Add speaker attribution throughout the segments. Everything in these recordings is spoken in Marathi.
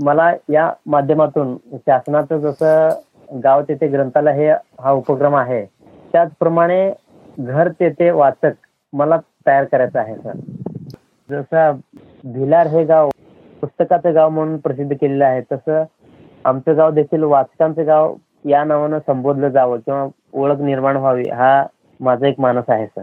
Speaker 1: मला या माध्यमातून शासनाचं जसं गाव तेथे ग्रंथालय हे हा उपक्रम आहे त्याचप्रमाणे घर तेथे वाचक मला तयार करायचं आहे सर. जसं भिलार हे गाव पुस्तकाचं गाव म्हणून प्रसिद्ध केलेलं आहे तसं आमचं गाव देखील वाचकांचं गाव या नावानं संबोधलं जावं किंवा ओळख निर्माण व्हावी हा माझा एक मानस आहे सर.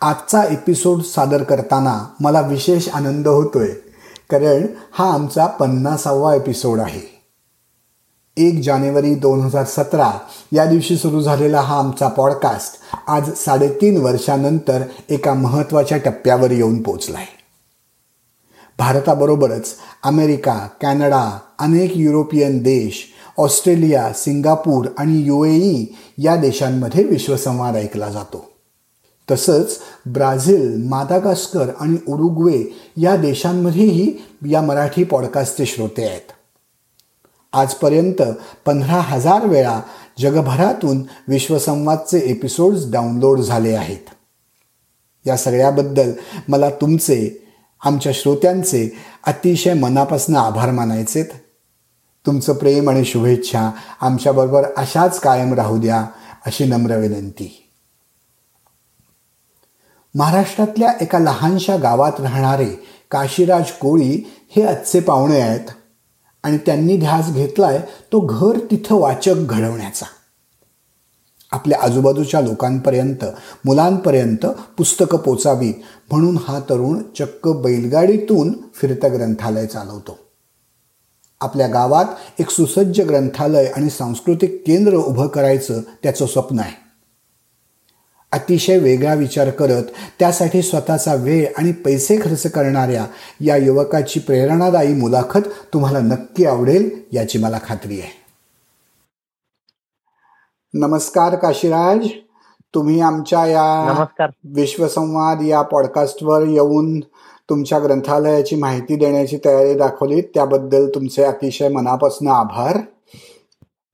Speaker 2: आजचा एपिसोड सादर करताना मला विशेष आनंद होतोय. कारण हा आमचा पन्नासावा एपिसोड आहे. एक जानेवारी दोन हजार सतरा या दिवशी सुरू झालेला हा आमचा पॉडकास्ट आज साडेतीन वर्षानंतर एका महत्त्वाच्या टप्प्यावर येऊन पोचलाय भारताबरोबरच अमेरिका कॅनडा अनेक युरोपियन देश ऑस्ट्रेलिया सिंगापूर आणि यू ए या देशांमध्ये विश्वसंवाद ऐकला जातो. तसंच ब्राझील मादागास्कर आणि उरुग्वे या देशांमध्येही या मराठी पॉडकास्टचे श्रोते आहेत. आजपर्यंत पंधरा हजार वेळा जगभरातून विश्वसंवादचे एपिसोड्स डाउनलोड झाले आहेत. या सगळ्याबद्दल मला तुमचे आमच्या श्रोत्यांचे अतिशय मनापासून आभार मानायचेत तुमचं प्रेम आणि शुभेच्छा आमच्याबरोबर अशाच कायम राहू द्या अशी नम्र विनंती. महाराष्ट्रातल्या एका लहानशा गावात राहणारे काशीराज कोळी हे आजचे पाहुणे आहेत. आणि त्यांनी ध्यास घेतलाय तो घर तिथं वाचक घडवण्याचा. आपल्या आजूबाजूच्या लोकांपर्यंत मुलांपर्यंत पुस्तकं पोचावी म्हणून हा तरुण चक्क बैलगाडीतून फिरतं ग्रंथालय चालवतो. आपल्या गावात एक सुसज्ज ग्रंथालय आणि सांस्कृतिक केंद्र उभं करायचं त्याचं स्वप्न आहे. अतिशय वेगळा विचार करत त्यासाठी स्वतःचा वेळ आणि पैसे खर्च करणाऱ्या या युवकाची प्रेरणादायी मुलाखत तुम्हाला नक्की आवडेल याची मला खात्री आहे. नमस्कार काशीराज. तुम्ही आमच्या या
Speaker 1: नमस्कार.
Speaker 2: विश्वसंवाद या पॉडकास्टवर येऊन तुमच्या ग्रंथालयाची माहिती देण्याची तयारी दाखवली. त्याबद्दल तुमचे अतिशय मनापासून आभार.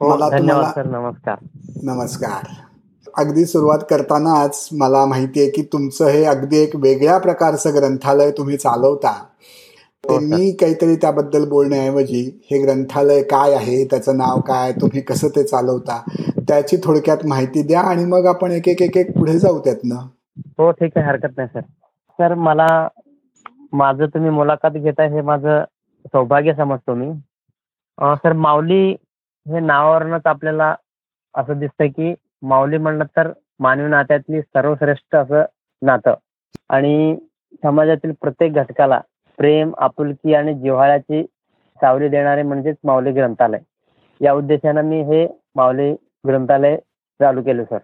Speaker 1: हो,
Speaker 2: मला तुम्हाला
Speaker 1: नमस्कार.
Speaker 2: नमस्कार. अगदी सुरुवात करतानाच मला माहिती आहे की तुमचं हे अगदी एक वेगळ्या प्रकारचं ग्रंथालय तुम्ही चालवता. ते
Speaker 1: हो, सर.
Speaker 2: मी काहीतरी त्याबद्दल बोलण्याऐवजी हे ग्रंथालय काय आहे त्याचं नाव काय तुम्ही कसं ते चालवता त्याची थोडक्यात माहिती द्या आणि मग आपण एक एक एक एक पुढे जाऊ त्यातनं.
Speaker 1: हो ठीक आहे हरकत नाही सर. सर मला माझं तुम्ही मुलाखत घेताय हे माझं सौभाग्य समजतो मी. सर माऊली हे नावावरूनच आपल्याला असं दिसतंय की माऊली म्हणलं तर मानवी नात्यातली सर्वश्रेष्ठ असं नातं. आणि समाजातील प्रत्येक घटकाला प्रेम आपुलकी आणि जिव्हाळ्याची सावली देणारे म्हणजेच माऊली ग्रंथालय. या उद्देशानं मी हे माऊली ग्रंथालय चालू केलं सर.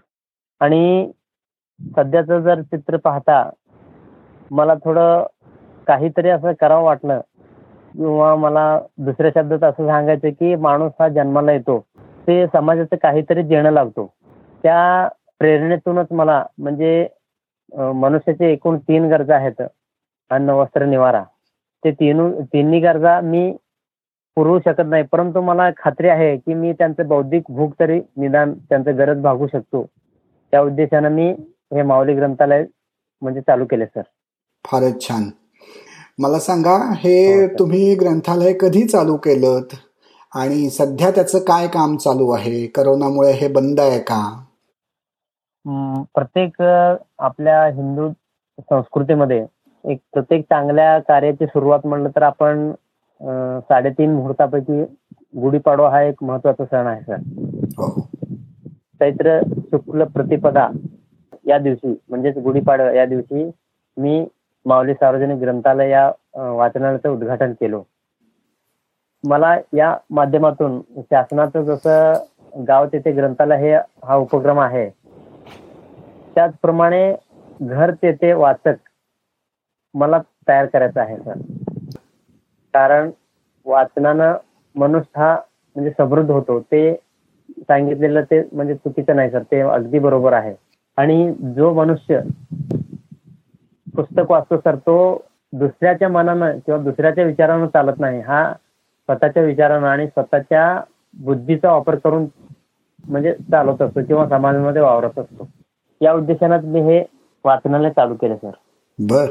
Speaker 1: आणि सध्याचं जर चित्र पाहता मला थोडं काहीतरी असं करावं वाटलं किंवा मला दुसऱ्या शब्दात असं सांगायचं की माणूस हा जन्माला येतो. ते समाजाचं काहीतरी देणं लागतो. त्या प्रेरणेतूनच मला म्हणजे मनुष्याचे एकूण तीन गरजा आहेत. अन्न वस्त्र निवारा. ते तीन तिन्ही गरजा मी पुरवू शकत नाही. परंतु मला खात्री आहे की मी त्यांचं बौद्धिक भूक तरी निदान त्यांचं गरज भागू शकतो. त्या उद्देशानं मी हे माऊली ग्रंथालय म्हणजे चालू केले सर.
Speaker 2: फारच छान. मला सांगा हे
Speaker 1: हो.
Speaker 2: तुम्ही ग्रंथालय कधी चालू केलं आणि सध्या त्याचं काय काम चालू आहे? करोनामुळे हे बंद आहे का?
Speaker 1: प्रत्येक अ, आपल्या हिंदू संस्कृतीमध्ये एक प्रत्येक चांगल्या कार्याची सुरुवात म्हणलं तर आपण अ, साडेतीन मुहूर्तापैकी गुढीपाडवा हा एक महत्त्वाचा सण आहे सर.
Speaker 2: हो.
Speaker 1: चैत्र शुक्ल प्रतिपदा या दिवशी म्हणजेच गुढीपाडवा या दिवशी मी माऊली सार्वजनिक ग्रंथालय या अ, वाचनालयाचं उद्घाटन केलं. मला या माध्यमातून शासनाचं जसं गाव तेथे ग्रंथालय हे हा उपक्रम आहे त्याचप्रमाणे घर तेथे वाचक मला तयार करायचं आहे सर. कारण वाचनानं मनुष्य हा म्हणजे समृद्ध होतो. ते सांगितलेलं ते म्हणजे चुकीचं नाही सर. ते अगदी बरोबर आहे. आणि जो मनुष्य पुस्तक वाचतो सर तो दुसऱ्याच्या मनानं किंवा दुसऱ्याच्या विचारानं चालत नाही. हा स्वतःच्या विचारानं आणि स्वतःच्या बुद्धीचा वापर करून म्हणजे चालवत असतो किंवा समाजामध्ये वावरत असतो. या उद्देशानं मी हे वाचनालय चालू केलं सर.
Speaker 2: बर.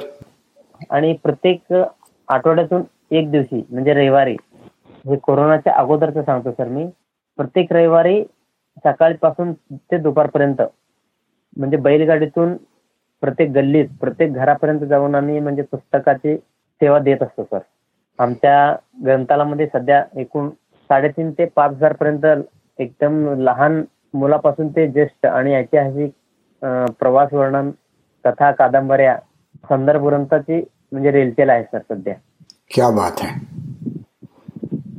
Speaker 1: आणि प्रत्येक आठवड्यातून एक दिवशी म्हणजे रविवारी हे कोरोनाच्या अगोदरचं सांगतो सर मी. प्रत्येक रविवारी सकाळपासून ते दुपारपर्यंत म्हणजे बैलगाडीतून प्रत्येक गल्लीत प्रत्येक घरापर्यंत जाऊन आम्ही म्हणजे पुस्तकाची सेवा देत असतो सर. आमच्या ग्रंथालयामध्ये सध्या एकूण साडेतीन ते पाच हजार पर्यंत एकदम लहान मुलापासून ते ज्येष्ठ आणि ऐतिहासिक प्रवास वर्णन कथा कादंबऱ्या संदर्भ ग्रंथाची म्हणजे रेलचेल आहे सर सध्या.
Speaker 2: क्या बात आहे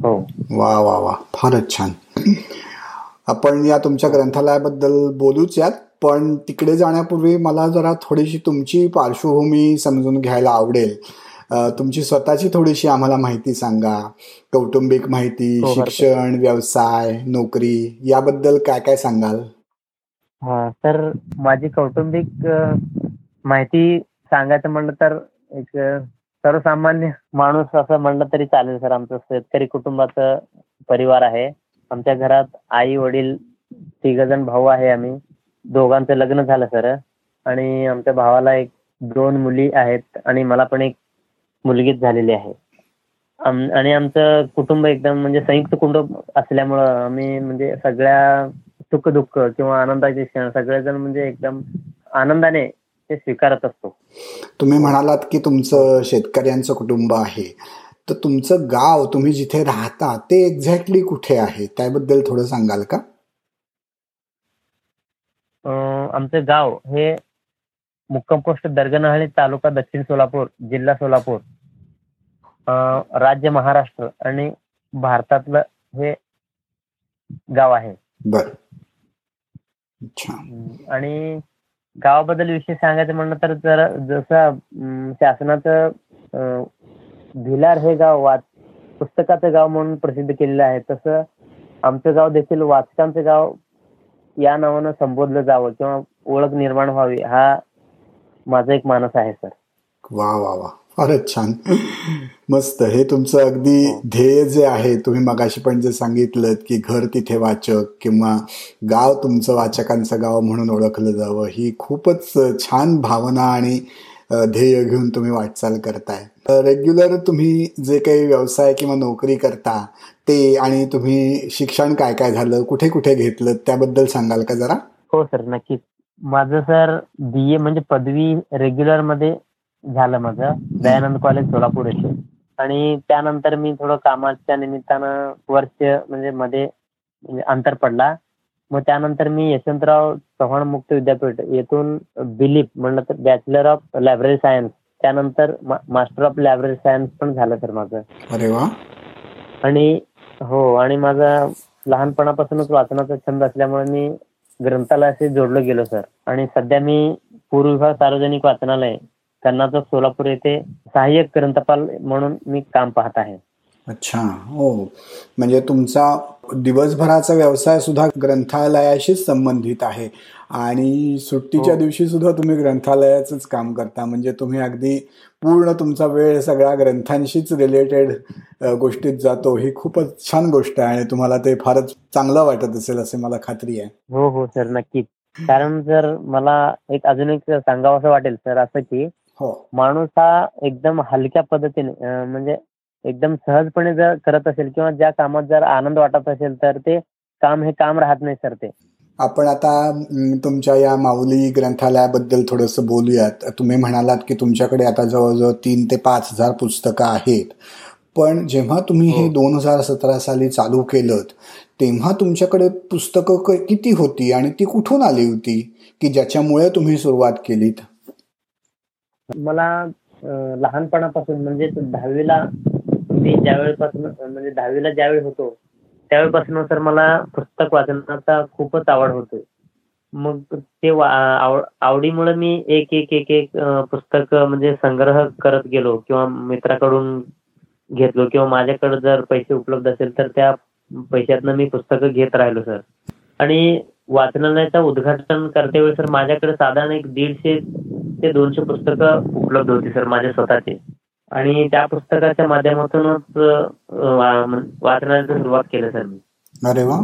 Speaker 1: हो.
Speaker 2: वा वा वा. फारच छान. आपण या तुमच्या ग्रंथालयाबद्दल बोलूच यात पण तिकडे जाण्यापूर्वी मला जरा थोडीशी तुमची पार्श्वभूमी समजून घ्यायला आवडेल. तुमची स्वतःची थोडीशी आम्हाला माहिती सांगा. कौटुंबिक माहिती
Speaker 1: हो,
Speaker 2: शिक्षण व्यवसाय नोकरी याबद्दल काय काय सांगाल?
Speaker 1: हा तर माझी कौटुंबिक माहिती सांगायचं म्हणलं तर एक सर्वसामान्य माणूस असं म्हणलं तरी चालेल सर. आमचं शेतकरी कुटुंबाचं परिवार आहे. आमच्या घरात आई वडील तिघजण भाऊ आहे आम्ही. दोघांचं लग्न झालं सर. आणि आमच्या भावाला एक दोन मुली आहेत आणि मला पण एक मुलगीच झालेली आहे. आम- आणि आमचं कुटुंब एकदम म्हणजे संयुक्त कुटुंब असल्यामुळं आम्ही म्हणजे सगळ्या सुख दुःख किंवा आनंदाचे क्षण सगळेजण म्हणजे एकदम आनंदाने ते स्वीकारत असतो.
Speaker 2: तुम्ही म्हणालात की तुमचं शेतकऱ्यांचं कुटुंब आहे. तर तुमचं गाव तुम्ही जिथे राहता ते एक्झॅक्टली कुठे आहे? त्याबद्दल थोडं सांगाल का?
Speaker 1: आमचं गाव हे मुक्काम पोस्ट दर्गनहळ्ली तालुका दक्षिण सोलापूर जिल्हा सोलापूर राज्य महाराष्ट्र आणि भारतातलं हे गाव आहे.
Speaker 2: बर.
Speaker 1: आणि गावाबद्दल विषय सांगायचं म्हणलं तर जर जसं शासनाचं भिलार हे गाव वाच पुस्तकाचं गाव म्हणून प्रसिद्ध केलेलं आहे. तसं आमचं गाव देखील वाचकांचं गाव या नावानं संबोधलं जावं किंवा ओळख निर्माण व्हावी हा माझा एक मानस आहे सर.
Speaker 2: वा वा वा. फारच छान. मस्त. हे तुमचं अगदी ध्येय जे आहे तुम्ही मगाशी पण जे सांगितलं की घर तिथे वाचक किंवा गाव तुमचं वाचकांचं गाव म्हणून ओळखलं जावं ही खूपच छान भावना आणि ध्येय घेऊन तुम्ही वाटचाल करताय. रेग्युलर तुम्ही जे काही व्यवसाय किंवा नोकरी करता ते आणि तुम्ही शिक्षण काय काय झालं कुठे कुठे घेतलं त्याबद्दल सांगाल का जरा?
Speaker 1: हो सर. नक्कीच. माझं सर बी ए म्हणजे पदवी रेग्युलरमध्ये झालं माझं. दयानंद कॉलेज सोलापूर येथे. आणि त्यानंतर मी थोडं कामाच्या निमित्तानं वर्ष म्हणजे मध्ये म्हणजे अंतर पडला. मग त्यानंतर मी यशवंतराव चव्हाण मुक्त विद्यापीठ येथून बिलीप म्हणलं तर बॅचलर ऑफ लायब्ररी सायन्स त्यानंतर मास्टर ऑफ लायब्ररी सायन्स पण झालं सर माझं.
Speaker 2: अरे वा.
Speaker 1: आणि हो आणि माझा लहानपणापासूनच वाचनाचा छंद असल्यामुळे मी ग्रंथालयाशी जोडलो गेलो सर. आणि सध्या मी पूर्व विभाग सार्वजनिक वाचनालय कर्नाटक सोलापूर येथे सहाय्यक ग्रंथपाल म्हणून मी काम पाहत आहे.
Speaker 2: अच्छा हो. म्हणजे तुमचा दिवसभराचा व्यवसाय सुद्धा ग्रंथालयाशीच संबंधित आहे. आणि सुट्टीच्या
Speaker 1: हो.
Speaker 2: दिवशी सुद्धा तुम्ही ग्रंथालयाचंच काम करता. म्हणजे तुम्ही अगदी पूर्ण तुमचा वेळ सगळ्या ग्रंथांशीच रिलेटेड गोष्टीत जातो. ही खूपच छान गोष्ट आहे आणि तुम्हाला ते फारच चांगलं वाटत असेल असे मला खात्री आहे.
Speaker 1: हो हो सर नक्कीच. कारण जर मला एक अजून एक सांगावं असं वाटेल सर असं की
Speaker 2: हो.
Speaker 1: माणूस हा एकदम हलक्या पद्धतीने अं, म्हणजे एकदम सहजपणे जर करत असेल किंवा ज्या कामात जर आनंद वाटत असेल तर ते काम हे काम राहत नाही सर ते.
Speaker 2: आपण आता तुमच्या या माऊली ग्रंथालयाबद्दल थोडंसं बोलूयात. तुम्ही म्हणालात की तुमच्याकडे आता जवळजवळ तीन ते पाच हजार पुस्तकं आहेत. पण जेव्हा तुम्ही हे
Speaker 1: हो.
Speaker 2: दोन हजार सतरा साली चालू केलं तेव्हा तुमच्याकडे पुस्तकं क- किती होती आणि ती कुठून आली होती की ज्याच्यामुळे तुम्ही सुरुवात केलीत?
Speaker 1: मला लहानपणापासून म्हणजे दहावीला मी ज्यावेळेपासून म्हणजे दहावीला ज्यावेळी होतो त्यावेळेपासून सर मला पुस्तक वाचनाचा खूपच आवड होती. मग ते आवडीमुळे मी एक एक एक एक पुस्तक म्हणजे संग्रह करत गेलो किंवा मित्राकडून घेतलो किंवा माझ्याकडे जर पैसे उपलब्ध असेल तर त्या पैशातनं मी पुस्तकं घेत राहिलो सर. आणि वाचनालयाचं उद्घाटन करते वेळी सर माझ्याकडे साधारण एक दीडशे ते दोनशे पुस्तकं उपलब्ध होती सर माझे स्वतःचे. आणि त्या पुस्तकाच्या माध्यमातूनच अं, वा- वाचनालयाची सुरुवात केली सर मी.
Speaker 2: अरे वा.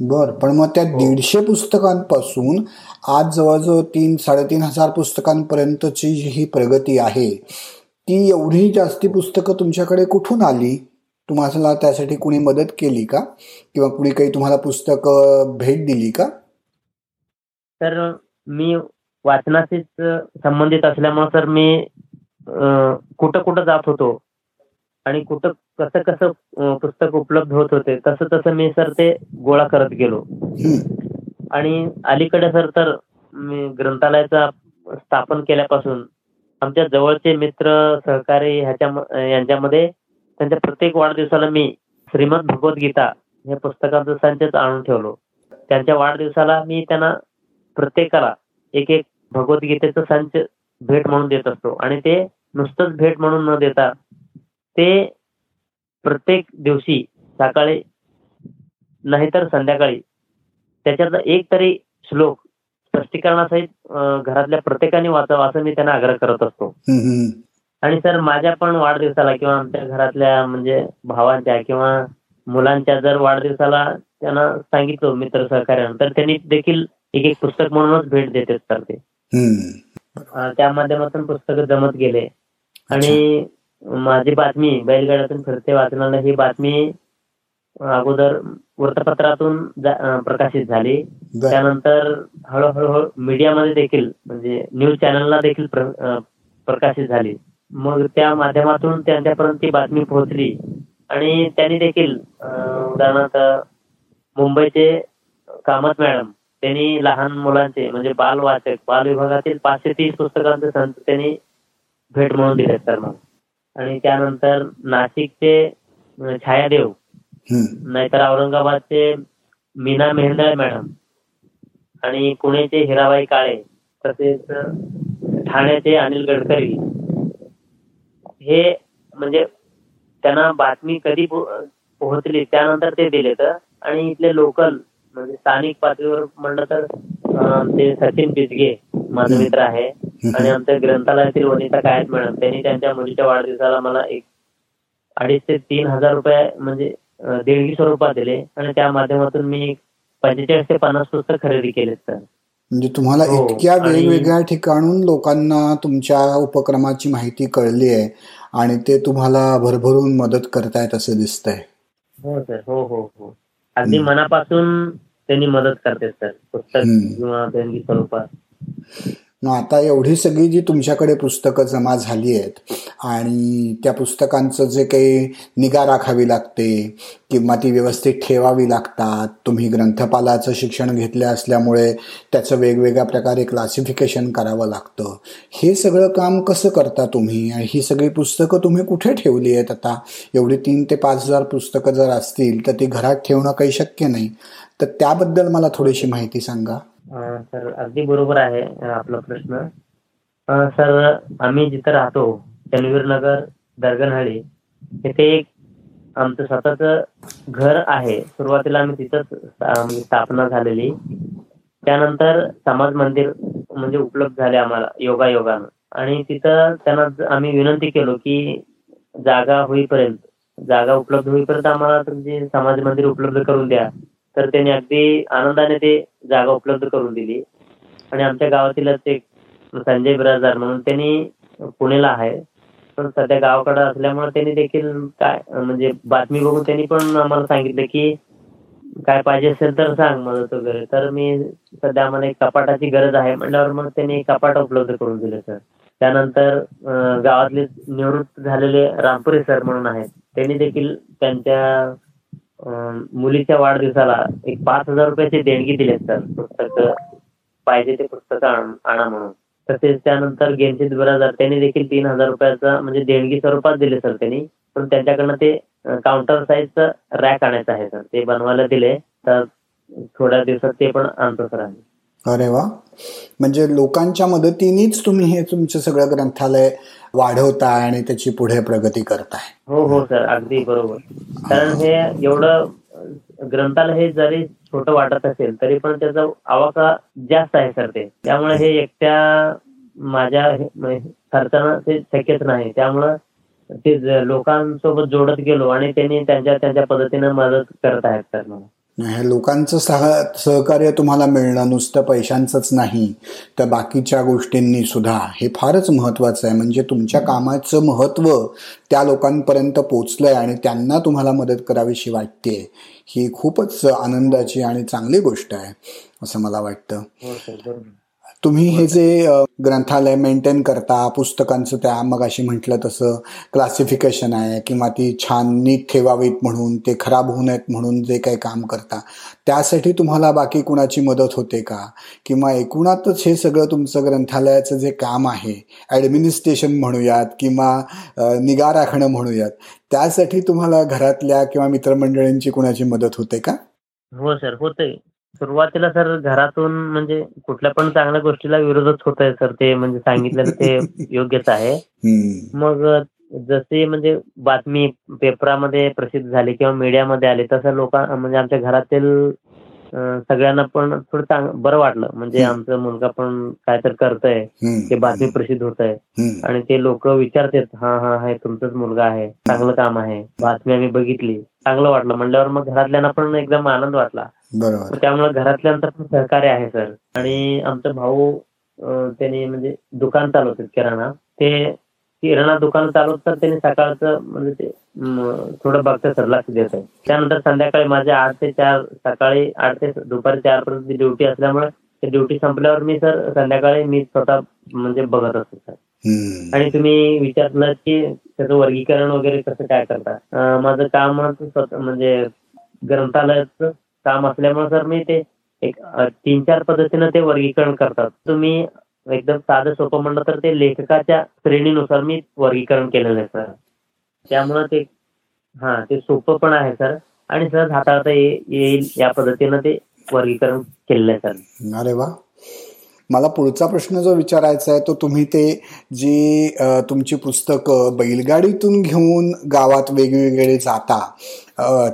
Speaker 2: बर पण मग त्या दीडशे पुस्तकांपासून आज जवळजवळ तीन साडेतीन हजार पुस्तकांपर्यंतची ही प्रगती आहे ती एवढी जास्ती पुस्तकं तुमच्याकडे कुठून आली? तुम्हाला त्यासाठी कुणी मदत केली का? किंवा कुणी काही तुम्हाला पुस्तकं भेट दिली का?
Speaker 1: तर मी वाचनाशीच संबंधित असल्यामुळे सर मी कुठं कुठं जात होतो आणि कुठं कसं कसं पुस्तक उपलब्ध होत होते तसं तसं मी सर ते गोळा करत गेलो. आणि अलीकडे सर तर मी ग्रंथालयाचा स्थापन केल्यापासून आमच्या जवळचे मित्र सहकारी ह्याच्या यांच्यामध्ये त्यांच्या प्रत्येक वाढदिवसाला मी श्रीमद भगवद्गीता हे पुस्तकाचं संचच आणून ठेवलो. त्यांच्या वाढदिवसाला मी त्यांना प्रत्येकाला एक एक भगवद्गीतेचं संच भेट म्हणून देत असतो आणि ते नुसतंच भेट म्हणून न देता ते प्रत्येक दिवशी सकाळी नाहीतर संध्याकाळी त्याच्यातला एक तरी श्लोक स्पष्टीकरणासहित घरातल्या प्रत्येकाने वाचावा असं मी त्यांना आग्रह करत असतो. आणि सर माझ्या पण वाढदिवसाला किंवा आमच्या घरातल्या म्हणजे भावांच्या किंवा मुलांच्या जर वाढदिवसाला त्यांना सांगितलं मित्र सहकार्यानं तर त्यांनी देखील एक एक पुस्तक म्हणूनच भेट देतात सर ते त्या माध्यमातून पुस्तकं जमत गेले. आणि माझी बातमी बैलगाड्यातून फिरते वाचनालय ही बातमी अगोदर वृत्तपत्रातून प्रकाशित झाली. त्यानंतर हळूहळू मीडियामध्ये देखील म्हणजे न्यूज चॅनलला देखील प्रकाशित झाली. मग त्या माध्यमातून त्यांच्यापर्यंत ती बातमी पोहोचली. आणि त्यांनी देखील उदाहरणार्थ मुंबईचे कामत मॅडम त्यांनी लहान मुलांचे म्हणजे बाल वाचक बाल विभागातील पाचशे तीस पुस्तकांचे संच त्यांनी भेट म्हणून दिले सर मग आणि त्यानंतर नाशिकचे छायादेव. नाहीतर औरंगाबादचे मीना मेहंदळे मॅडम आणि पुणेचे हिराबाई काळे तसेच ठाण्याचे अनिल गडकरी हे म्हणजे त्यांना बातमी कधी पोहोचली त्यानंतर ते दिले तर आणि इथले लोकल म्हणजे स्थानिक पातळीवर म्हणलं तर ते सचिन पिचगे माझा मित्र आहे. आणि आमच्या ग्रंथालयातील वनिता कायत मॅडम त्यांनी त्यांच्या मुलीच्या वाढदिवसाला मला एक अडीच ते तीन हजार रुपये म्हणजे देणगी स्वरूपात दिले. आणि त्या माध्यमातून मी पंचेचाळीस ते पन्नास पुस्तक खरेदी केलेत सर.
Speaker 2: म्हणजे तुम्हाला
Speaker 1: हो,
Speaker 2: इतक्या वेगवेगळ्या ठिकाणून लोकांना तुमच्या उपक्रमाची माहिती कळली आहे आणि ते तुम्हाला भरभरून मदत करतायत असं दिसतंय.
Speaker 1: हो सर. हो हो हो. अगदी मनापासून त्यांनी मदत करते सर. पुस्तक. किंवा देणगी स्वरूपात.
Speaker 2: मग आता एवढी सगळी जी तुमच्याकडे पुस्तकं जमा झाली आहेत आणि त्या पुस्तकांचं जे काही निगा राखावी लागते किंवा ती व्यवस्थित ठेवावी लागतात तुम्ही ग्रंथपालाचं शिक्षण घेतलं असल्यामुळे त्याचं वेगवेगळ्या प्रकारे क्लासिफिकेशन करावं लागतं. हे सगळं काम कसं करता तुम्ही? ही सगळी पुस्तकं तुम्ही कुठे ठेवली आहेत आता? एवढी तीन ते पाच हजार पुस्तकं जर असतील तर ती घरात ठेवणं काही शक्य नाही. तर त्याबद्दल मला थोडीशी माहिती सांगा.
Speaker 1: सर अगदी बरोबर आहे आपला प्रश्न. सर आम्ही जिथं राहतो तनवीर नगर दर्गनहळी तिथे एक आमचं स्वतःच घर आहे. सुरुवातीला आम्ही तिथंच म्हणजे स्थापना झालेली. त्यानंतर समाज मंदिर म्हणजे उपलब्ध झाले आम्हाला योगायोगानं. आणि तिथं त्यांना आम्ही विनंती केलो की जागा होईपर्यंत जागा उपलब्ध होईपर्यंत आम्हाला तुमची समाज मंदिर उपलब्ध करून द्या. तर त्यांनी अगदी आनंदाने ते जागा उपलब्ध करून दिली. आणि आमच्या गावातीलच एक संजय बिराजदार म्हणून त्यांनी पुण्याला आहे. पण सध्या गावाकडे असल्यामुळे त्यांनी देखील काय म्हणजे बातमी बघून त्यांनी पण आम्हाला सांगितलं की काय पाहिजे असेल तर सांग मदत वगैरे. तर मी सध्या आम्हाला एक कपाटाची गरज आहे म्हटल्यावर मग त्यांनी कपाट उपलब्ध करून दिलं सर. त्यानंतर गावातले निवृत्त झालेले रामपुरे सर म्हणून आहेत. त्यांनी देखील त्यांच्या मुलीच्या वाढदिवसाला एक पाच हजार रुपयाची देणगी दिलेत सर पुस्तक पाहिजे ते पुस्तक आणा म्हणून. तसेच त्यानंतर गेमशेद बिराजदार त्यांनी देखील तीन हजार रुपयाचा म्हणजे देणगी स्वरूपात दिले सर त्यांनी. पण त्यांच्याकडनं ते काउंटर साईजचं रॅक आणायचं आहे सर ते बनवायला दिले तर थोड्या दिवसात ते पण आणतो सर आम्ही.
Speaker 2: अरे वा. म्हणजे लोकांच्या मदतीनेच तुम्ही हे तुमचं सगळं ग्रंथालय वाढवताय आणि त्याची पुढे प्रगती करताय.
Speaker 1: हो हो सर. अगदी बरोबर. कारण हे एवढं ग्रंथालय हे जरी छोटं वाटत असेल तरी पण त्याचा आवाका जास्त आहे सर ते. त्यामुळे हे एकट्या माझ्या खर्चानं ते शक्यच नाही. त्यामुळं ते लोकांसोबत जोडत गेलो आणि त्यांनी त्यांच्या त्यांच्या पद्धतीने मदत करत आहेत सर मला.
Speaker 2: हे लोकांचं सह सहकार्य तुम्हाला मिळणं नुसतं पैशांचंच नाही. तर बाकीच्या गोष्टींनी सुद्धा हे फारच महत्वाचं आहे. म्हणजे तुमच्या कामाचं महत्त्व त्या लोकांपर्यंत पोचलंय आणि त्यांना तुम्हाला मदत करावीशी वाटते ही खूपच आनंदाची आणि चांगली गोष्ट आहे असं मला वाटतं.
Speaker 1: हो,
Speaker 2: तुम्ही हे जे ग्रंथालय मेंटेन करता पुस्तकांचं त्या मग अशी म्हटलं तसं क्लासिफिकेशन आहे किंवा ती छान नीट ठेवावीत म्हणून ते खराब होऊ नयेत म्हणून जे काही काम करता त्यासाठी तुम्हाला बाकी कुणाची मदत होते का? किंवा एकूणातच हे सगळं तुमचं ग्रंथालयाचं जे काम आहे ॲडमिनिस्ट्रेशन म्हणूयात किंवा निगा राखणं म्हणूयात त्यासाठी तुम्हाला घरातल्या किंवा मित्रमंडळींची कुणाची मदत होते का?
Speaker 1: हो सर होते. सुरुवातीला सर घरातून म्हणजे कुठल्या पण चांगल्या गोष्टीला विरोधच होत आहे सर ते म्हणजे सांगितलेलं ते योग्यच आहे. मग जसे म्हणजे बातमी पेपरामध्ये प्रसिद्ध झाली किंवा मीडियामध्ये आली तसं लोकां म्हणजे आमच्या घरातील सगळ्यांना पण थोडं चांग बरं वाटलं म्हणजे. आमचा मुलगा पण काय तर करतोय. ते बातमी प्रसिद्ध होत आहे. आणि ते लोक विचारतात हा हा हा तुमचाच मुलगा आहे चांगलं काम आहे बातमी आम्ही बघितली चांगलं वाटलं. म्हणल्यावर मग घरातल्यांना पण एकदम आनंद वाटला. त्यामुळे घरातल्यांचं पण सहकार्य आहे सर. आणि आमचा भाऊ त्यांनी म्हणजे दुकान चालवतात किराणा. ते किराणा दुकान चालवतात त्यांनी सकाळचं म्हणजे ते थोडं बघतं सर लक्ष देत आहे त्यानंतर संध्याकाळी माझ्या आठ ते चार सकाळी आठ ते दुपारी चार पर्यंत ड्युटी असल्यामुळे ड्युटी संपल्यावर मी सर संध्याकाळी मी स्वतः म्हणजे बघत असतो सर. आणि तुम्ही विचारलं की त्याचं वर्गीकरण वगैरे कसं काय करता? माझं काम म्हणजे ग्रंथालयाचं काम असल्यामुळे सर मी ते एक तीन चार पद्धतीनं ते वर्गीकरण करतात. तुम्ही एकदम साधं सोपं म्हणलं तर ते लेखकाच्या श्रेणीनुसार मी वर्गीकरण केलेलं आहे सर. त्यामुळं ते हा ते सोपं पण आहे सर. आणि सहज हाताळता ये- येईल या पद्धतीनं ते वर्गीकरण केलेलं आहे सर.
Speaker 2: अरे वा. मला पुढचा प्रश्न जो विचारायचा आहे तो तुम्ही ते जी तुमची पुस्तकं बैलगाडीतून घेऊन गावात वेगवेगळे जाता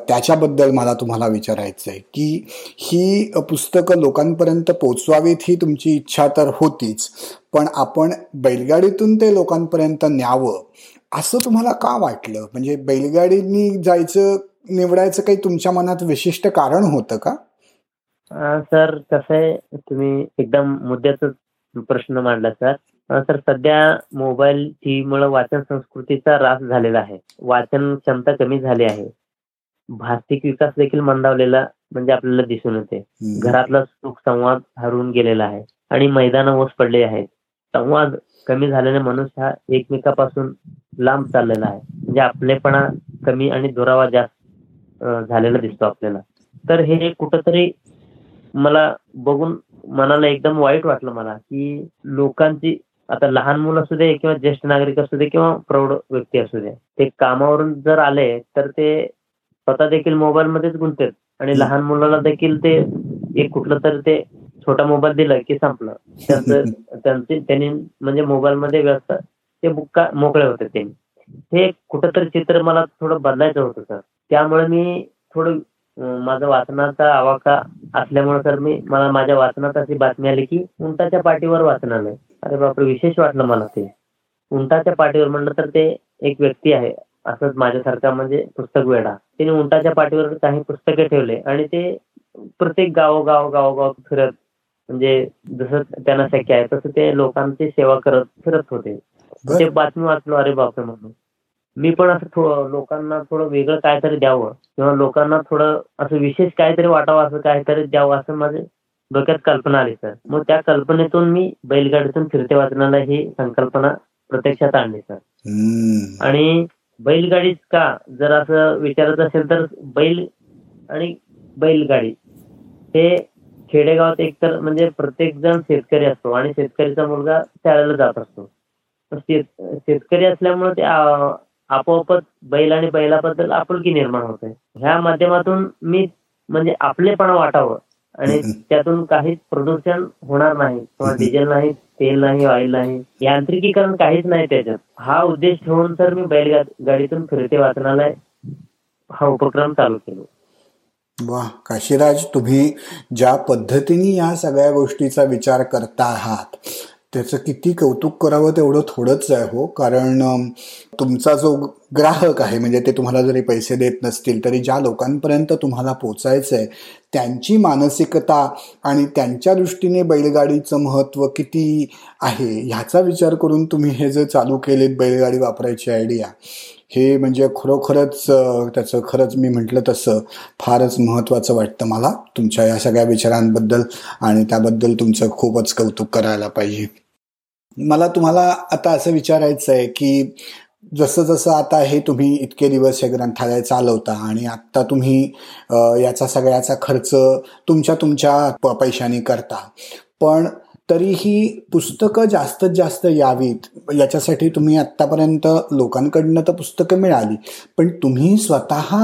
Speaker 2: त्याच्याबद्दल मला तुम्हाला विचारायचं आहे की ही पुस्तकं लोकांपर्यंत पोचवावीत ही तुमची इच्छा तर होतीच पण आपण बैलगाडीतून ते लोकांपर्यंत न्यावं असं तुम्हाला का वाटलं? म्हणजे बैलगाडीनी जायचं निवडायचं काही तुमच्या मनात विशिष्ट कारण होतं का?
Speaker 1: सर कसं आहे तुम्ही एकदम मुद्द्याचा प्रश्न मांडला सर. सर सध्या मोबाईल टीव्ही मुळे वाचन संस्कृतीचा ऱ्हास झालेला आहे. वाचन क्षमता कमी झाली आहे. भाषिक विकास देखील मंदावलेला म्हणजे आपल्याला दिसून येते. घरातला सुख संवाद हरवून गेलेला आहे आणि मैदान ओस पडले आहेत. संवाद कमी झाल्याने मनुष्य हा एकमेकापासून लांब चाललेला आहे. म्हणजे आपलेपणा कमी आणि दुरावा जास्त झालेला दिसतो आपल्याला. तर हे कुठंतरी मला बघून मनाला एकदम वाईट वाटलं मला की लोकांची आता लहान मुलं असू दे किंवा ज्येष्ठ नागरिक असू दे किंवा प्रौढ व्यक्ती असू दे ते कामावरून जर आले तर ते स्वतः देखील मोबाईल मध्येच गुंततात आणि लहान मुलाला देखील ते एक कुठलं तर ते छोटा मोबाईल दिला की संपलं. त्यांचं त्यांनी म्हणजे मोबाईल मध्ये व्यस्त ते बुक्का मोकळे होते ते. हे कुठंतरी चित्र मला थोडं बदलायचं होतं सर. त्यामुळे मी थोडं माझा वाचनाचा आवाका असल्यामुळे सर मी मला माझ्या वाचनात अशी बातमी आली की उंटाच्या पाठीवर वाचनालय अरे बापरे विशेष वाटलं मला ते. उंटाच्या पाठीवर म्हणलं तर ते एक व्यक्ती आहे. असंच माझ्यासारखा म्हणजे पुस्तक वेडा. त्याने उंटाच्या पाठीवर काही पुस्तके ठेवले आणि ते प्रत्येक गावोगाव गावोगाव फिरत म्हणजे जसं त्यांना शक्य आहे तसं ते लोकांची सेवा करत फिरत होते. ते बातमी वाचलो अरे बापरे म्हणून. मी पण असं थोडं लोकांना थोडं वेगळं काहीतरी द्यावं. किंवा लोकांना थोडं असं विशेष काहीतरी वाटावं असं काहीतरी द्यावं असं माझे डोक्यात कल्पना आली सर. मग त्या कल्पनेतून मी बैलगाडीतून फिरते वाचनाला ही संकल्पना प्रत्यक्षात आणली सर. आणि बैलगाडीच का? जर असं विचारत असेल तर बैल आणि बैलगाडी हे खेडेगावात एकतर म्हणजे प्रत्येक जण शेतकरी असतो आणि शेतकरीचा मुलगा शाळेला जात असतो. शेतकरी असल्यामुळे ते आपोआपच बैल आणि बैलाबद्दल आपुलकी निर्माण होते. ह्या माध्यमातून मी म्हणजे आपलेपणा वाटावं आणि त्यातून काहीच प्रदूषण होणार नाही किंवा डिझेल नाही तेल नाही ऑइल नाही यांत्रिकीकरण काहीच नाही त्याच्यात. हा उद्देश ठेवून सर मी बैलगाडीतून फिरते वाचनालय हा उपक्रम चालू केलो.
Speaker 2: वा काशीराज तुम्ही ज्या पद्धतीने या सगळ्या गोष्टीचा विचार करता आहात त्याचं किती कौतुक करावं तेवढं थोडंच आहे हो. कारण तुमचा जो ग्राहक आहे म्हणजे ते तुम्हाला जरी पैसे देत नसतील तरी ज्या लोकांपर्यंत तुम्हाला पोचायचं आहे त्यांची मानसिकता आणि त्यांच्या दृष्टीने बैलगाडीचं महत्त्व किती आहे ह्याचा विचार करून तुम्ही हे जे चालू केलेत बैलगाडी वापरायची आयडिया हे म्हणजे खरोखरच त्याचं खरंच मी म्हटलं तसं फारच महत्त्वाचं वाटतं मला तुमच्या या सगळ्या विचारांबद्दल आणि त्याबद्दल तुमचं खूपच कौतुक करायला पाहिजे. मला तुम्हाला आता असं विचारायचं आहे की जसं जसं आता हे तुम्ही इतके दिवस हे ग्रंथालय चालवता आणि आत्ता तुम्ही याचा सगळ्याचा खर्च तुमच्या तुमच्या पैशाने करता पण तरीही पुस्तकं जास्तीत जास्त यावीत याच्यासाठी तुम्ही आत्तापर्यंत लोकांकडनं तर पुस्तकं मिळाली पण तुम्ही स्वतः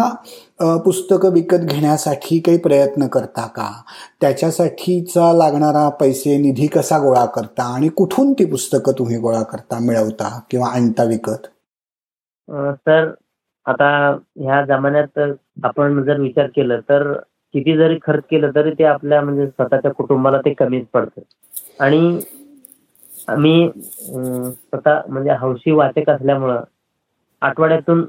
Speaker 2: पुस्तकं विकत घेण्यासाठी काही प्रयत्न करता का? त्याच्यासाठीचा लागणारा पैसे निधी कसा गोळा करता? आणि कुठून ती पुस्तकं तुम्ही गोळा करता मिळवता किंवा आणता विकत?
Speaker 1: सर आता ह्या जमान्यात आपण जर विचार केला तर किती जरी खर्च केलं तरी ते आपल्या म्हणजे स्वतःच्या कुटुंबाला ते कमीच पडतं. आणि मी स्वतः म्हणजे हौशी वाचक असल्यामुळं आठवड्यातून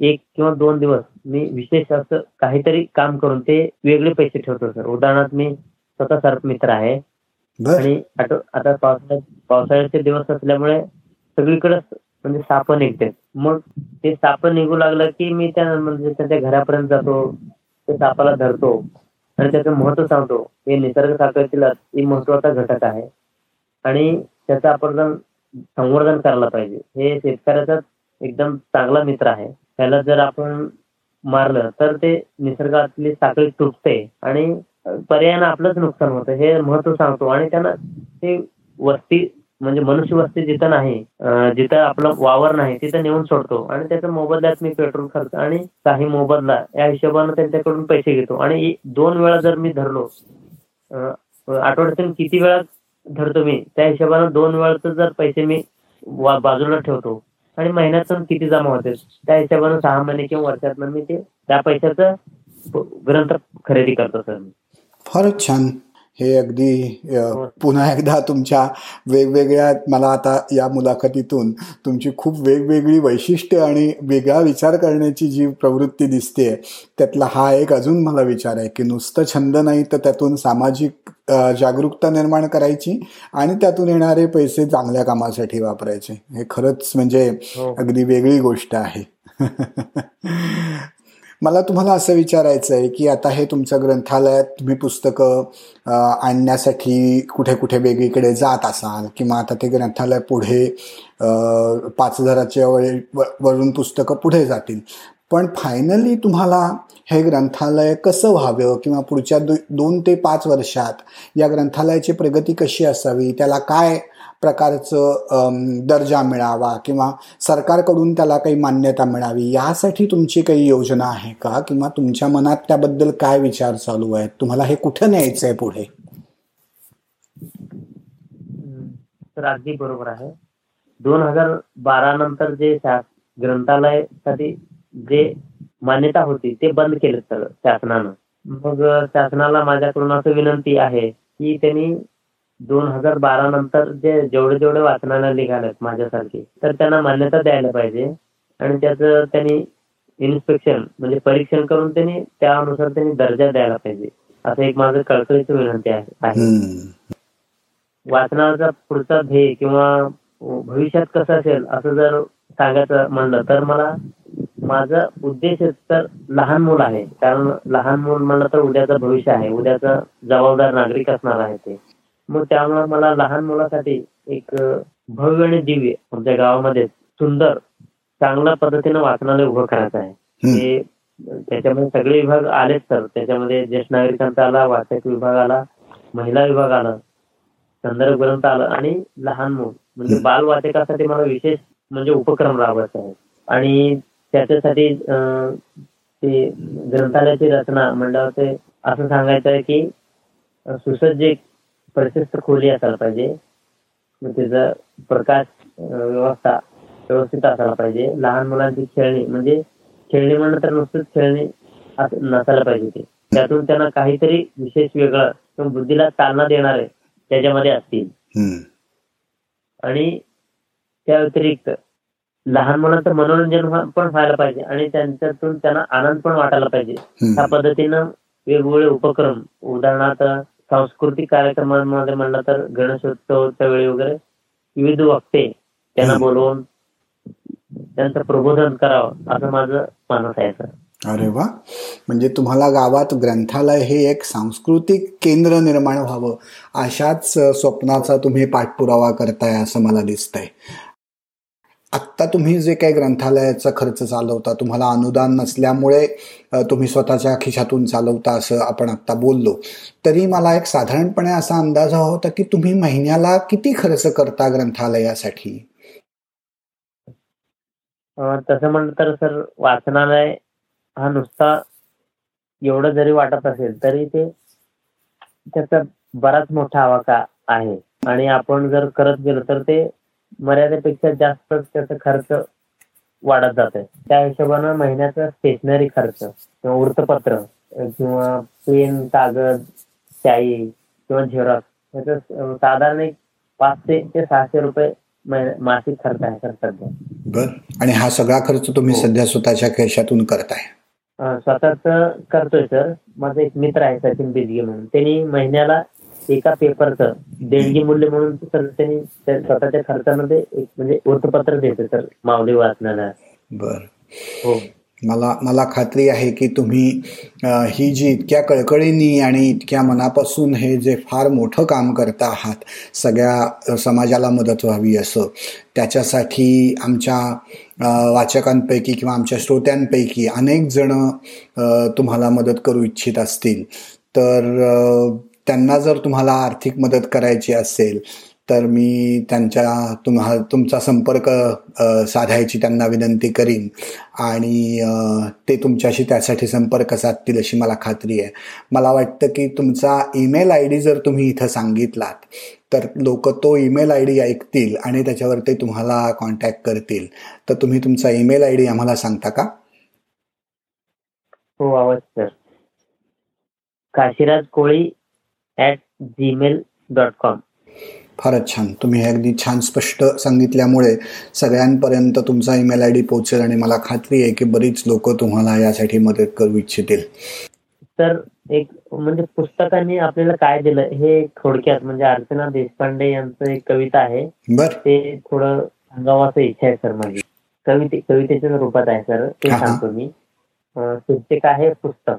Speaker 1: एक किंवा दोन दिवस मी विशेष असं काहीतरी काम करून ते वेगळे पैसे ठेवतो सर उदाहरणार्थ मी स्वतः सर्प मित्र आहे. आणि आता पावसाळ्यात पावसाळ्याचे दिवस असल्यामुळे सगळीकडे म्हणजे साप निघते मग ते साप निघू लागलं की मी त्या म्हणजे त्यांच्या घरापर्यंत जातो ते सापाला धरतो आणि त्याचं महत्त्व सांगतो. हे निसर्ग साखळीतील महत्त्वाचा घटक आहे. आणि त्याचं आपण संवर्धन करायला पाहिजे. हे शेतकऱ्याचा एकदम चांगला मित्र आहे. त्याला जर आपण मारलं तर ते निसर्गातली साखळी तुटते आणि पर्यायानं आपलंच नुकसान होतं. हे महत्त्व सांगतो. आणि त्यांना ते वस्ती म्हणजे मनुष्य वस्ती जिथं नाही जिथं आपलं वावर नाही तिथं नेऊन सोडतो. आणि त्याचा मोबदल्यात मी पेट्रोल खर्च आणि काही मोबदला या हिशोबानं त्यांच्याकडून पैसे घेतो. आणि दोन वेळा जर मी धरलो आठवड्यातून किती वेळा धरतो मी त्या हिशोबानं दोन वेळाच जर पैसे मी बाजूला ठेवतो आणि महिन्यातून किती जमा होते? त्या हिशोबानं सहा महिने किंवा वर्षातून मी ते त्या पैशाचं ग्रंथ खरेदी करतो सर. मी
Speaker 2: फारच छान. हे अगदी हो. पुन्हा एकदा तुमच्या वेगवेगळ्या मला आता या मुलाखतीतून तुमची खूप वेगवेगळी वैशिष्ट्य आणि वेगळा विचार करण्याची जी प्रवृत्ती दिसते त्यातला हा एक अजून मला विचार आहे की नुसतं छंद नाही तर त्यातून सामाजिक जागरूकता निर्माण करायची आणि त्यातून येणारे पैसे चांगल्या कामासाठी वापरायचे हे खरंच म्हणजे हो. अगदी वेगळी गोष्ट आहे मला तुम्हाला असं विचारायचं आहे की आता हे तुमचं ग्रंथालयात तुम्ही पुस्तकं आणण्यासाठी कुठे कुठे वेगळीकडे जात असाल किंवा आता ते ग्रंथालय पुढे पाच हजाराच्या वरून पुस्तकं पुढे जातील पण फायनली तुम्हाला हे ग्रंथालय कसं व्हावं किंवा पुढच्या दोन ते पाच वर्षात या ग्रंथालयाची प्रगती कशी असावी त्याला काय प्रकारचं दर्जा मिळावा किंवा सरकारकडून त्याला काही मान्यता मिळावी यासाठी तुमची काही योजना आहे का? किंवा तुमच्या मनात त्याबद्दल काय विचार चालू आहेत? तुम्हाला हे कुठं न्यायचं आहे पुढे?
Speaker 1: तर अगदी बरोबर आहे. दोन हजार बारा नंतर जे ग्रंथालयासाठी जे मान्यता होती ते बंद केले सर शासनानं. मग शासनाला माझ्याकडून असं विनंती आहे की त्यांनी दोन हजार बारा नंतर जे जेवढे जेवढे वाचनालय निघालेत माझ्यासारखे तर त्यांना मान्यता द्यायला पाहिजे. आणि त्याचं त्यांनी इन्स्पेक्शन म्हणजे परीक्षण करून त्यांनी त्यानुसार त्यांनी दर्जा द्यायला पाहिजे. असं एक माझं कळकळीची विनंती आहे. वाचनाचा पुढचा ध्येय किंवा भविष्यात कसं असेल असं जर सांगायचं म्हणलं तर मला माझा उद्देश तर लहान मुल आहे. कारण लहान मुल म्हणलं तर उद्याचं भविष्य आहे. उद्याचं जबाबदार नागरिक असणार आहे ते. मग त्यामुळे मला लहान मुलासाठी एक भव्य आणि दिव्य आमच्या गावामध्ये सुंदर चांगल्या पद्धतीनं वाचनालय उभं करायचं आहे. त्याच्यामध्ये सगळे विभाग आलेच तर त्याच्यामध्ये ज्येष्ठ नागरिकांचा आला वाचक विभाग आला महिला विभाग आला संदर्भ ग्रंथ आला आणि लहान मुल. म्हणजे बाल वाचकासाठी मला विशेष म्हणजे उपक्रम राबवायचा आहे. आणि त्याच्यासाठी ते ग्रंथालयाची रचना म्हणल्यावर ते असं सांगायचं आहे की सुसज्ज एक प्रशस्त खोली असायला पाहिजे. त्याचा प्रकाश व्यवस्था व्यवस्थित असायला पाहिजे. लहान मुलांची खेळणी म्हणजे खेळणी म्हणलं तर नुसतंच खेळणी नसायला पाहिजे ते त्यातून त्यांना काहीतरी विशेष वेगळं किंवा बुद्धीला चालना देणारे त्याच्यामध्ये असतील. आणि त्या व्यतिरिक्त लहान मुलांचं मनोरंजन पण व्हायला पाहिजे आणि त्यांच्यातून त्यांना आनंद पण वाटायला पाहिजे. त्या पद्धतीनं वेगवेगळे उपक्रम उदाहरणार्थ सांस्कृतिक कार्यक्रमांमध्ये म्हणलं तर गणेशोत्सवच्या वेळी वगैरे विविध वक्ते त्यांना. बोलवून त्यांचं प्रबोधन करावं असं माझं मानस आहे सर
Speaker 2: अरे वा म्हणजे तुम्हाला गावात ग्रंथालय हे एक सांस्कृतिक केंद्र निर्माण व्हावं अशाच स्वप्नाचा तुम्ही पाठपुरावा करताय असं मला दिसतंय आत्ता तुम्ही जे काही ग्रंथालयाचा खर्च चालवता तुम्हाला अनुदान नसल्यामुळे तुम्ही स्वतःच्या खिशातून चालवता असं आपण आत्ता बोललो. तरी मला एक साधारणपणे असा अंदाज हवा होता की तुम्ही महिन्याला किती खर्च करता ग्रंथालयासाठी?
Speaker 1: तसं म्हणलं तर सर वाचनालय हा नुसता एवढं जरी वाटत असेल तरी ते त्याचा बराच मोठा आवाका आहे. आणि आपण जर करत गेलो तर ते मर्यादेपेक्षा जास्त त्याचा खर्च वाढत जातोय. त्या हिशोबानं महिन्याचा स्टेशनरी खर्च किंवा वृत्तपत्र किंवा पेन कागद शाई किंवा झेरॉक्स याचं अं, साधारण एक पाचशे ते सहाशे रुपये मासिक खर्च आहे सर सध्या.
Speaker 2: बर. आणि हा सगळा खर्च तुम्ही
Speaker 1: हो.
Speaker 2: सध्या स्वतःच्या खिशातून करताय?
Speaker 1: स्वतःच करतोय सर. माझा एक मित्र आहे सचिन बिजगे म्हणून. त्यांनी महिन्याला एका पेपरचं देणगी मूल्य म्हणून सर त्यांनी त्या स्वतःच्या खर्चामध्ये एक म्हणजे वृत्तपत्र देते सर माऊली वाचनाला.
Speaker 2: बर.
Speaker 1: हो.
Speaker 2: मला मला खात्री आहे की तुम्ही अ, ही जी इतक्या कळकळीनी आणि इतक्या मनापासून हे जे फार मोठं काम करता आहात सगळ्या समाजाला मदत व्हावी असं त्याच्यासाठी आमच्या वाचकांपैकी किंवा आमच्या श्रोत्यांपैकी अनेक जण तुम्हाला मदत करू इच्छित असतील. तर त्यांना जर तुम्हाला आर्थिक मदत करायची असेल तर मी त्यांच्या तुम्हा तुमचा संपर्क साधायची त्यांना विनंती करीन. आणि ते तुमच्याशी त्यासाठी संपर्क साधतील अशी मला खात्री आहे. मला वाटतं की तुमचा ईमेल आय डी जर तुम्ही इथं सांगितलात तर लोक तो ईमेल आय डी ऐकतील आणि त्याच्यावर ते तुम्हाला कॉन्टॅक्ट करतील. तर तुम्ही तुमचा ईमेल आय डी आम्हाला सांगता का?
Speaker 1: हो अवश्य. Sir Kashiraj Koli at Gmail dot com
Speaker 2: फारच छान. तुम्ही हे अगदी छान स्पष्ट सांगितल्यामुळे सगळ्यांपर्यंत तुमचा ईमेल आय डी पोहोचेल आणि मला खात्री आहे की बरीच लोक तुम्हाला यासाठी मदत करू इच्छितील.
Speaker 1: तर एक म्हणजे पुस्तकांनी आपल्याला काय दिलं हे थोडक्यात म्हणजे अर्चना देशपांडे यांचं एक कविता आहे.
Speaker 2: बर.
Speaker 1: ते थोडं सांगावं असं इच्छा आहे सर माझी. कविते कवितेच्या रूपात आहे सर. ते. सांगतो मी. शीर्षक आहे पुस्तक.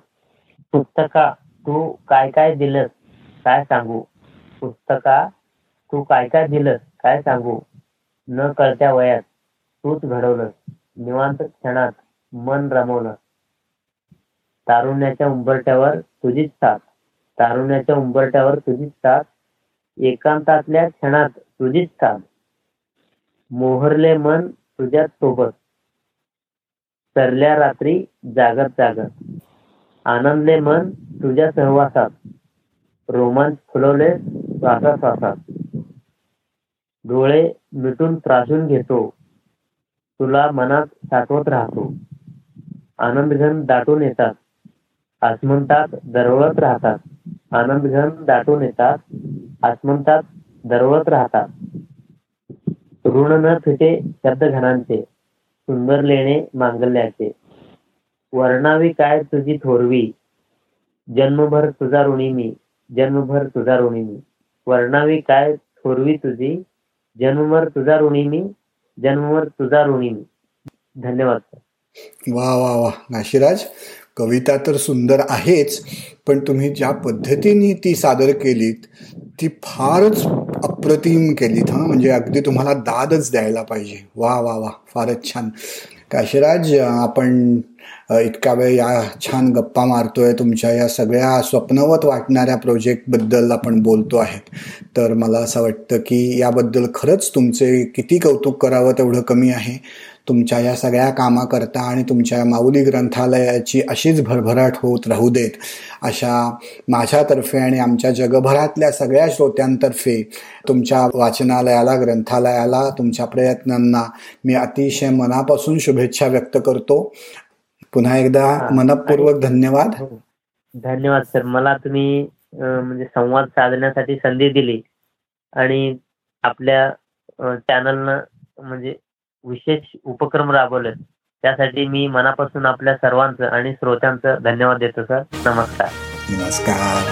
Speaker 1: पुस्तका तू काय काय दिलंस? काय सांगू? पुस्तका तू काय काय दिलंस? काय सांगू? न कळत्या वयात तूच घडवलंस. निवांत क्षणात मन रमवलं तारुण्याच्या उंबरट्यावर तुझीच साथ. तारुण्याच्या उंबरट्यावर तुझीच साथ. एकांतातल्या क्षणात तुझीच साथ. मोहरले मन तुझ्याच सोबत. सरल्या रात्री जागत जागत. आनंदले मन तुझ्या सहवासात. रोमांच फुलवले श्वासा श्वासात डोळे मिटून त्रासून घेतो. तुला मनात साठवत राहतो. आनंदघन दाटून येतात. आसमंतात दरवळत राहतात. आनंदघन दाटून येतात. आसमंतात दरवळत राहतात. ऋण न फिटे शब्द घनांचे सुंदर लेणे मांगल्याचे. वर्णावी काय तुझी थोरवी? जन्मभर तुझा ऋणी मी. जन्मभर तुझा ऋणी मी वर्णावी काय थोरवी तुझी? जन्मभर तुझा ऋणी मी जन्मभर तुझा ऋणी मी धन्यवाद
Speaker 2: वा वा वा. नाशिराज कविता तर सुंदर आहेच पण तुम्ही ज्या पद्धतीने ती सादर केलीत ती फारच अप्रतिम केलीत हां. म्हणजे अगदी तुम्हाला दादच द्यायला पाहिजे. वा वा वा. फारच छान. काशीराज आपण इतका वेळ या छान गप्पा मारतोय. तुमच्या या सगळ्या स्वप्नवत वाटणाऱ्या प्रोजेक्टबद्दल आपण बोलतो आहेत. तर मला असं वाटतं की याबद्दल खरंच तुमचे किती कौतुक करावं तेवढं कमी आहे. तुमच्या या सगळ्या कामाकरता आणि तुमच्या माऊली ग्रंथालयाची अशीच भरभराट होत राहू देत अशा माझ्यातर्फे आणि आमच्या जगभरातल्या सगळ्या श्रोत्यांतर्फे तुमच्या वाचनालयाला ग्रंथालयाला तुमच्या प्रयत्नांना मी अतिशय मनापासून शुभेच्छा व्यक्त करतो पुन्हा एकदा. मनपूर्वक धन्यवाद
Speaker 1: हो. धन्यवाद सर मला तुम्ही म्हणजे संवाद साधण्यासाठी संधी दिली आणि आपल्या चॅनलनं म्हणजे विशेष उपक्रम राबवले. त्यासाठी मी मनापासून आपल्या सर्वांचं आणि श्रोत्यांचं धन्यवाद देतो सर. नमस्कार.
Speaker 2: नमस्कार.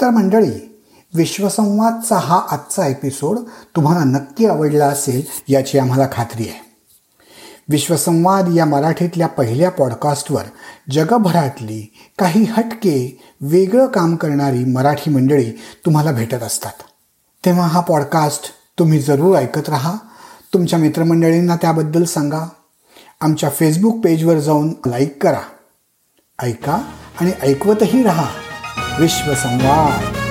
Speaker 2: तर मंडळी विश्वसंवादचा हा आजचा एपिसोड तुम्हाला नक्की आवडला असेल याची आम्हाला खात्री आहे. विश्वसंवाद या मराठीतल्या पहिल्या पॉडकास्टवर जगभरातली काही हटके वेगळं काम करणारी मराठी मंडळी तुम्हाला भेटत असतात. तेव्हा हा पॉडकास्ट तुम्ही जरूर ऐकत राहा. तुमच्या मित्रमंडळींना त्याबद्दल सांगा. आमच्या फेसबुक पेजवर जाऊन लाईक करा. ऐका आणि ऐकवतही राहा. विश्वसंवाद